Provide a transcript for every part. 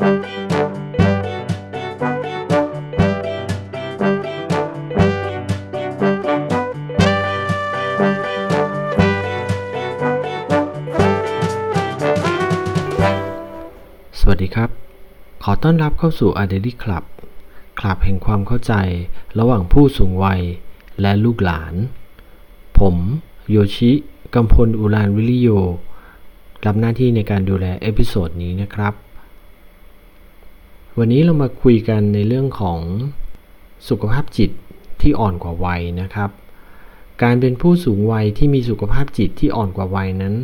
สวัสดีครับ ขอต้อนรับเข้าสู่ a d e l y Club คลับแห่งความเข้าใจระหว่างผู้สูงวัยและลูกหลาน ผมโยชิกัมพลอุรานวิริโย รับหน้าที่ในการดูแล episode นี้นะครับ วันนี้เรามาคุยกันในเรื่องของสุขภาพจิตที่อ่อนกว่าวัยนะครับ การเป็นผู้สูงวัยที่มีสุขภาพจิตที่อ่อนกว่าวัยนั้น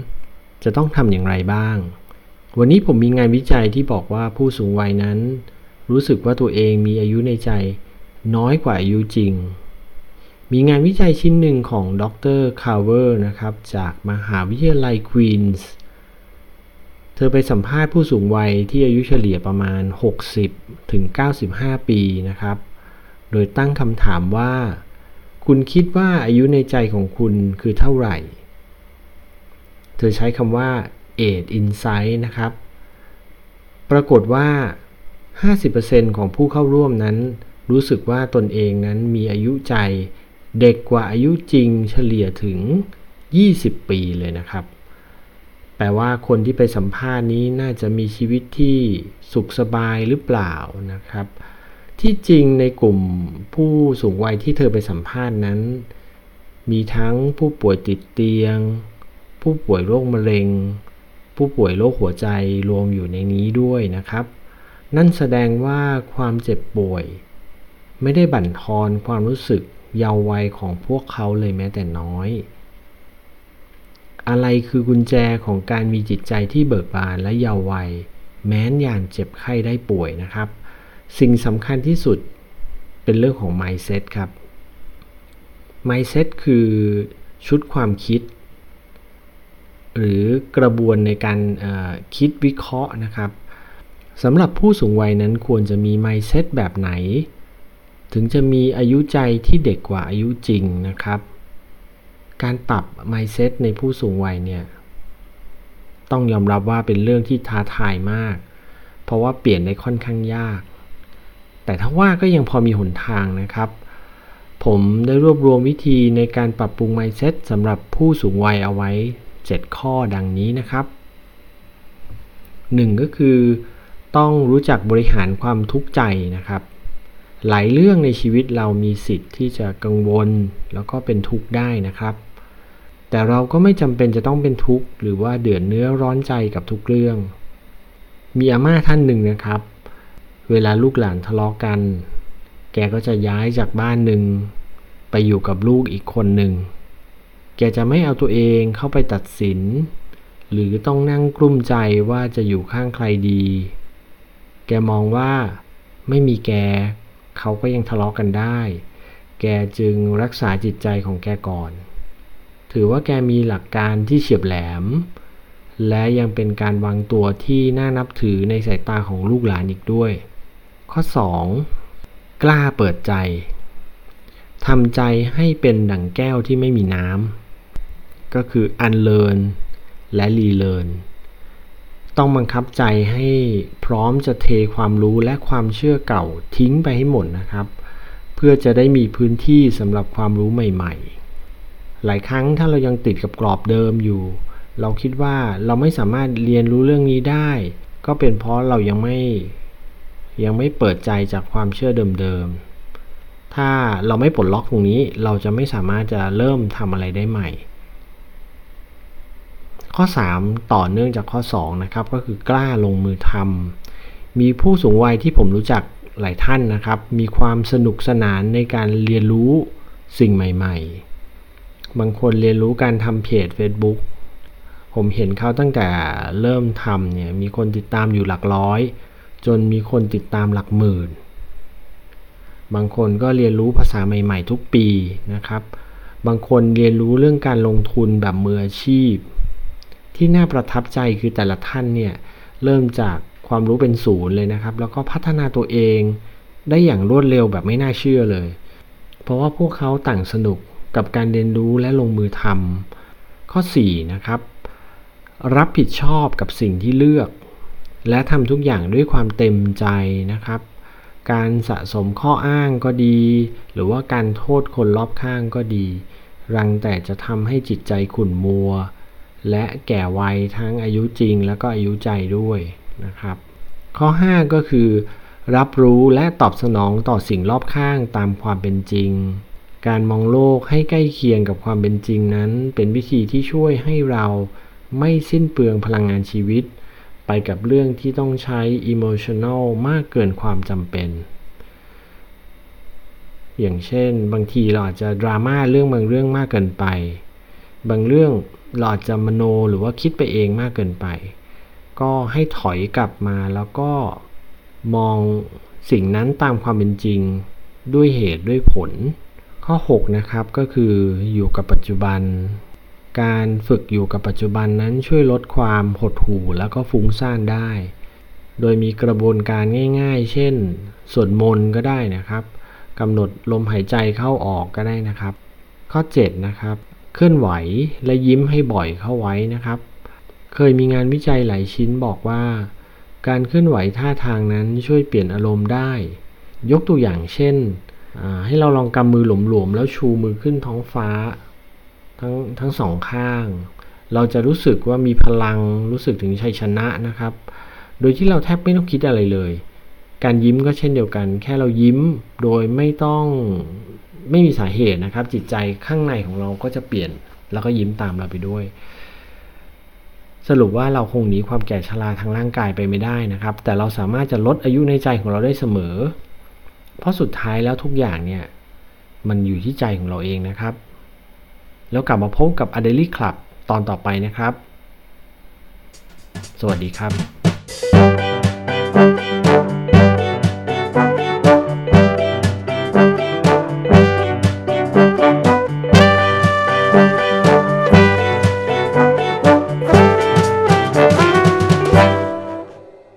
จะต้องทำอย่างไรบ้าง วันนี้ผมมีงานวิจัยที่บอกว่าผู้สูงวัยนั้น รู้สึกว่าตัวเองมีอายุในใจ น้อยกว่าอายุจริง มีงานวิจัยชิ้นหนึ่งของดรคาร์เวอร์นะครับ จากมหาวิทยาลัยควีนส์ เธอไปสัมภาษณ์ผู้สูงวัยที่อายุเฉลี่ยประมาณ 60 ถึง 95 ปีนะครับ โดยตั้งคำถามว่า คุณคิดว่าอายุในใจของคุณคือเท่าไหร่ เธอใช้คำว่า age inside นะครับ ปรากฏว่า 50%ของผู้เข้าร่วมนั้น รู้สึกว่าตนเองนั้นมีอายุใจ เด็กกว่าอายุจริงเฉลี่ยถึง 20 ปีเลยนะครับ แปลว่าคนที่ไปสัมภาษณ์นี้น่าจะมีชีวิตที่สุขสบายหรือเปล่านะครับ ที่จริงในกลุ่มผู้สูงวัยที่เธอไปสัมภาษณ์นั้น มีทั้งผู้ป่วยติดเตียง ผู้ป่วยโรคมะเร็ง ผู้ป่วยโรคหัวใจรวมอยู่ในนี้ด้วยนะครับ นั่นแสดงว่าความเจ็บป่วย ไม่ได้บั่นทอนความรู้สึกเยาว์วัยของพวกเขาเลยแม้แต่น้อย อะไรคือกุญแจของการมีจิตใจที่เบิกบานและเยาว์วัย แม้นยามเจ็บไข้ได้ป่วยนะครับ สิ่งสำคัญที่สุดเป็นเรื่องของ mindset ครับ mindset คือชุดความคิด หรือกระบวนในการคิดวิเคราะห์นะครับสำหรับผู้สูงวัยนั้นควรจะมี mindset แบบไหน ถึงจะมีอายุใจที่เด็กกว่าอายุจริงนะครับ การปรับ mindset ในผู้สูงวัยเนี่ย ต้องยอมรับว่าเป็นเรื่องที่ท้าทายมาก เพราะว่าเปลี่ยนได้ค่อนข้างยาก แต่ถ้าว่าก็ยังพอมีหนทางนะครับ ผมได้รวบรวมวิธีในการปรับปรุง mindset สำหรับผู้สูงวัยเอาไว้ 7 ข้อดังนี้นะครับ 1 ก็คือ ต้องรู้จักบริหารความทุกข์ใจนะครับหลายเรื่องในชีวิตเรามีสิทธิ์ที่จะกังวล แล้วก็เป็นทุกข์ได้นะครับ แต่เราก็ไม่จำเป็นจะต้องเป็นทุกข์หรือว่าเดือดเนื้อร้อนใจกับทุกเรื่อง มีอาม่าท่านหนึ่งนะครับ เวลาลูกหลานทะเลาะกัน แกก็จะย้ายจากบ้านหนึ่งไปอยู่กับลูกอีกคนหนึ่ง แกจะไม่เอาตัวเองเข้าไปตัดสิน หรือต้องนั่งกลุ้มใจว่าจะอยู่ข้างใครดี แกมองว่าไม่มีแกเขาก็ยังทะเลาะกันได้ แกจึงรักษาจิตใจของแกก่อน ถือว่าแกมีหลักการที่เฉียบแหลม และยังเป็นการวางตัวที่น่านับถือในสายตาของลูกหลานอีกด้วย ข้อ 2. กล้าเปิดใจทำใจให้เป็นดั่งแก้วที่ไม่มีน้ำก็คือ unlearn และ relearn ต้องบังคับใจให้พร้อมจะเทความรู้และความเชื่อเก่าทิ้งไปให้หมดนะครับ เพื่อจะได้มีพื้นที่สำหรับความรู้ใหม่ ๆ หลายครั้งถ้าเรายังติดกับกรอบเดิมอยู่ เราคิดว่าเราไม่สามารถเรียนรู้เรื่องนี้ได้ ก็เป็นเพราะเรายังไม่ยังไม่เปิดใจจากความเชื่อเดิมๆ ถ้าเราไม่ปลดล็อกตรงนี้ เราจะไม่สามารถจะเริ่มทำอะไรได้ใหม่ ข้อ 3 ต่อเนื่องจากข้อ 2 นะครับ ก็คือกล้าลงมือทำมีผู้สูงวัยที่ผมรู้จักหลายท่านนะครับ มีความสนุกสนานในการเรียนรู้สิ่งใหม่ ๆ บางคนเรียนรู้การทำเพจ Facebook ผมเห็นเขาตั้งแต่เริ่มทำเนี่ยมีคนติดตามอยู่หลักร้อย จนมีคนติดตามหลักหมื่น บางคนก็เรียนรู้ภาษาใหม่ ๆ ทุกปีนะครับ บางคนเรียนรู้เรื่องการลงทุนแบบมืออาชีพ ที่น่าประทับใจคือแต่ละท่านเนี่ยเริ่มจากความรู้เป็นศูนย์เลยนะครับ แล้วก็พัฒนาตัวเองได้อย่างรวดเร็วแบบไม่น่าเชื่อเลย เพราะว่าพวกเขาต่างสนุก กับการเรียนรู้และลงมือทำข้อ4นะครับรับผิดชอบกับสิ่งที่เลือก และทำทุกอย่างด้วยความเต็มใจนะครับ การสะสมข้ออ้างก็ดี หรือว่าการโทษคนรอบข้างก็ดี รังแต่จะทำให้จิตใจขุ่นมัว และแก่วัยทั้งอายุจริงแล้วก็อายุใจด้วยนะครับ ข้อ 5 ก็คือ รับรู้และตอบสนองต่อสิ่งรอบข้างตามความเป็นจริง การมองโลกให้ใกล้เคียงกับความเป็นจริงนั้น เป็นวิธีที่ช่วยให้เราไม่สิ้นเปลืองพลังงานชีวิต ไปกับเรื่องที่ต้องใช้ emotional มากเกินความจำเป็น อย่างเช่น บางทีเราอาจจะดราม่าเรื่องบางเรื่องมากเกินไป บางเรื่องเราอาจจะมโนหรือว่าคิดไปเองมากเกินไป ก็ให้ถอยกลับมาแล้วก็มองสิ่งนั้นตามความเป็นจริง ด้วยเหตุด้วยผล ข้อ 6 นะครับก็คืออยู่กับปัจจุบัน การฝึกอยู่กับปัจจุบันนั้นช่วยลดความหดหู่แล้วก็ฟุ้งซ่านได้ โดยมีกระบวนการง่ายๆ เช่นสวดมนต์ก็ได้นะครับกำหนดลมหายใจเข้าออกก็ได้นะครับ ข้อ 7 นะครับ เคลื่อนไหวและยิ้มให้บ่อยเข้าไว้นะครับ เคยมีงานวิจัยหลายชิ้นบอกว่า การเคลื่อนไหวท่าทางนั้นช่วยเปลี่ยนอารมณ์ได้ ยกตัวอย่างเช่น ให้เราลองกำมือหลวมๆแล้วชูมือขึ้นท้องฟ้า ทั้งทั้งสองข้าง เราจะรู้สึกว่ามีพลังรู้สึกถึงชัยชนะนะครับ โดยที่เราแทบไม่ต้องคิดอะไรเลย การยิ้มก็เช่นเดียวกัน แค่เรายิ้มโดยไม่ต้องไม่มีสาเหตุนะครับ จิตใจข้างในของเราก็จะเปลี่ยน แล้วก็ยิ้มตามเราไปด้วย สรุปว่าเราคงหนีความแก่ชราทางร่างกายไปไม่ได้นะครับ แต่เราสามารถจะลดอายุในใจของเราได้เสมอ เพราะสุดท้ายแล้วทุกอย่างเนี่ย มันอยู่ที่ใจของเราเองนะครับ แล้วกลับมาพบกับ a d e l y Club ตอนต่อไปนะครับ สวัสดีครับ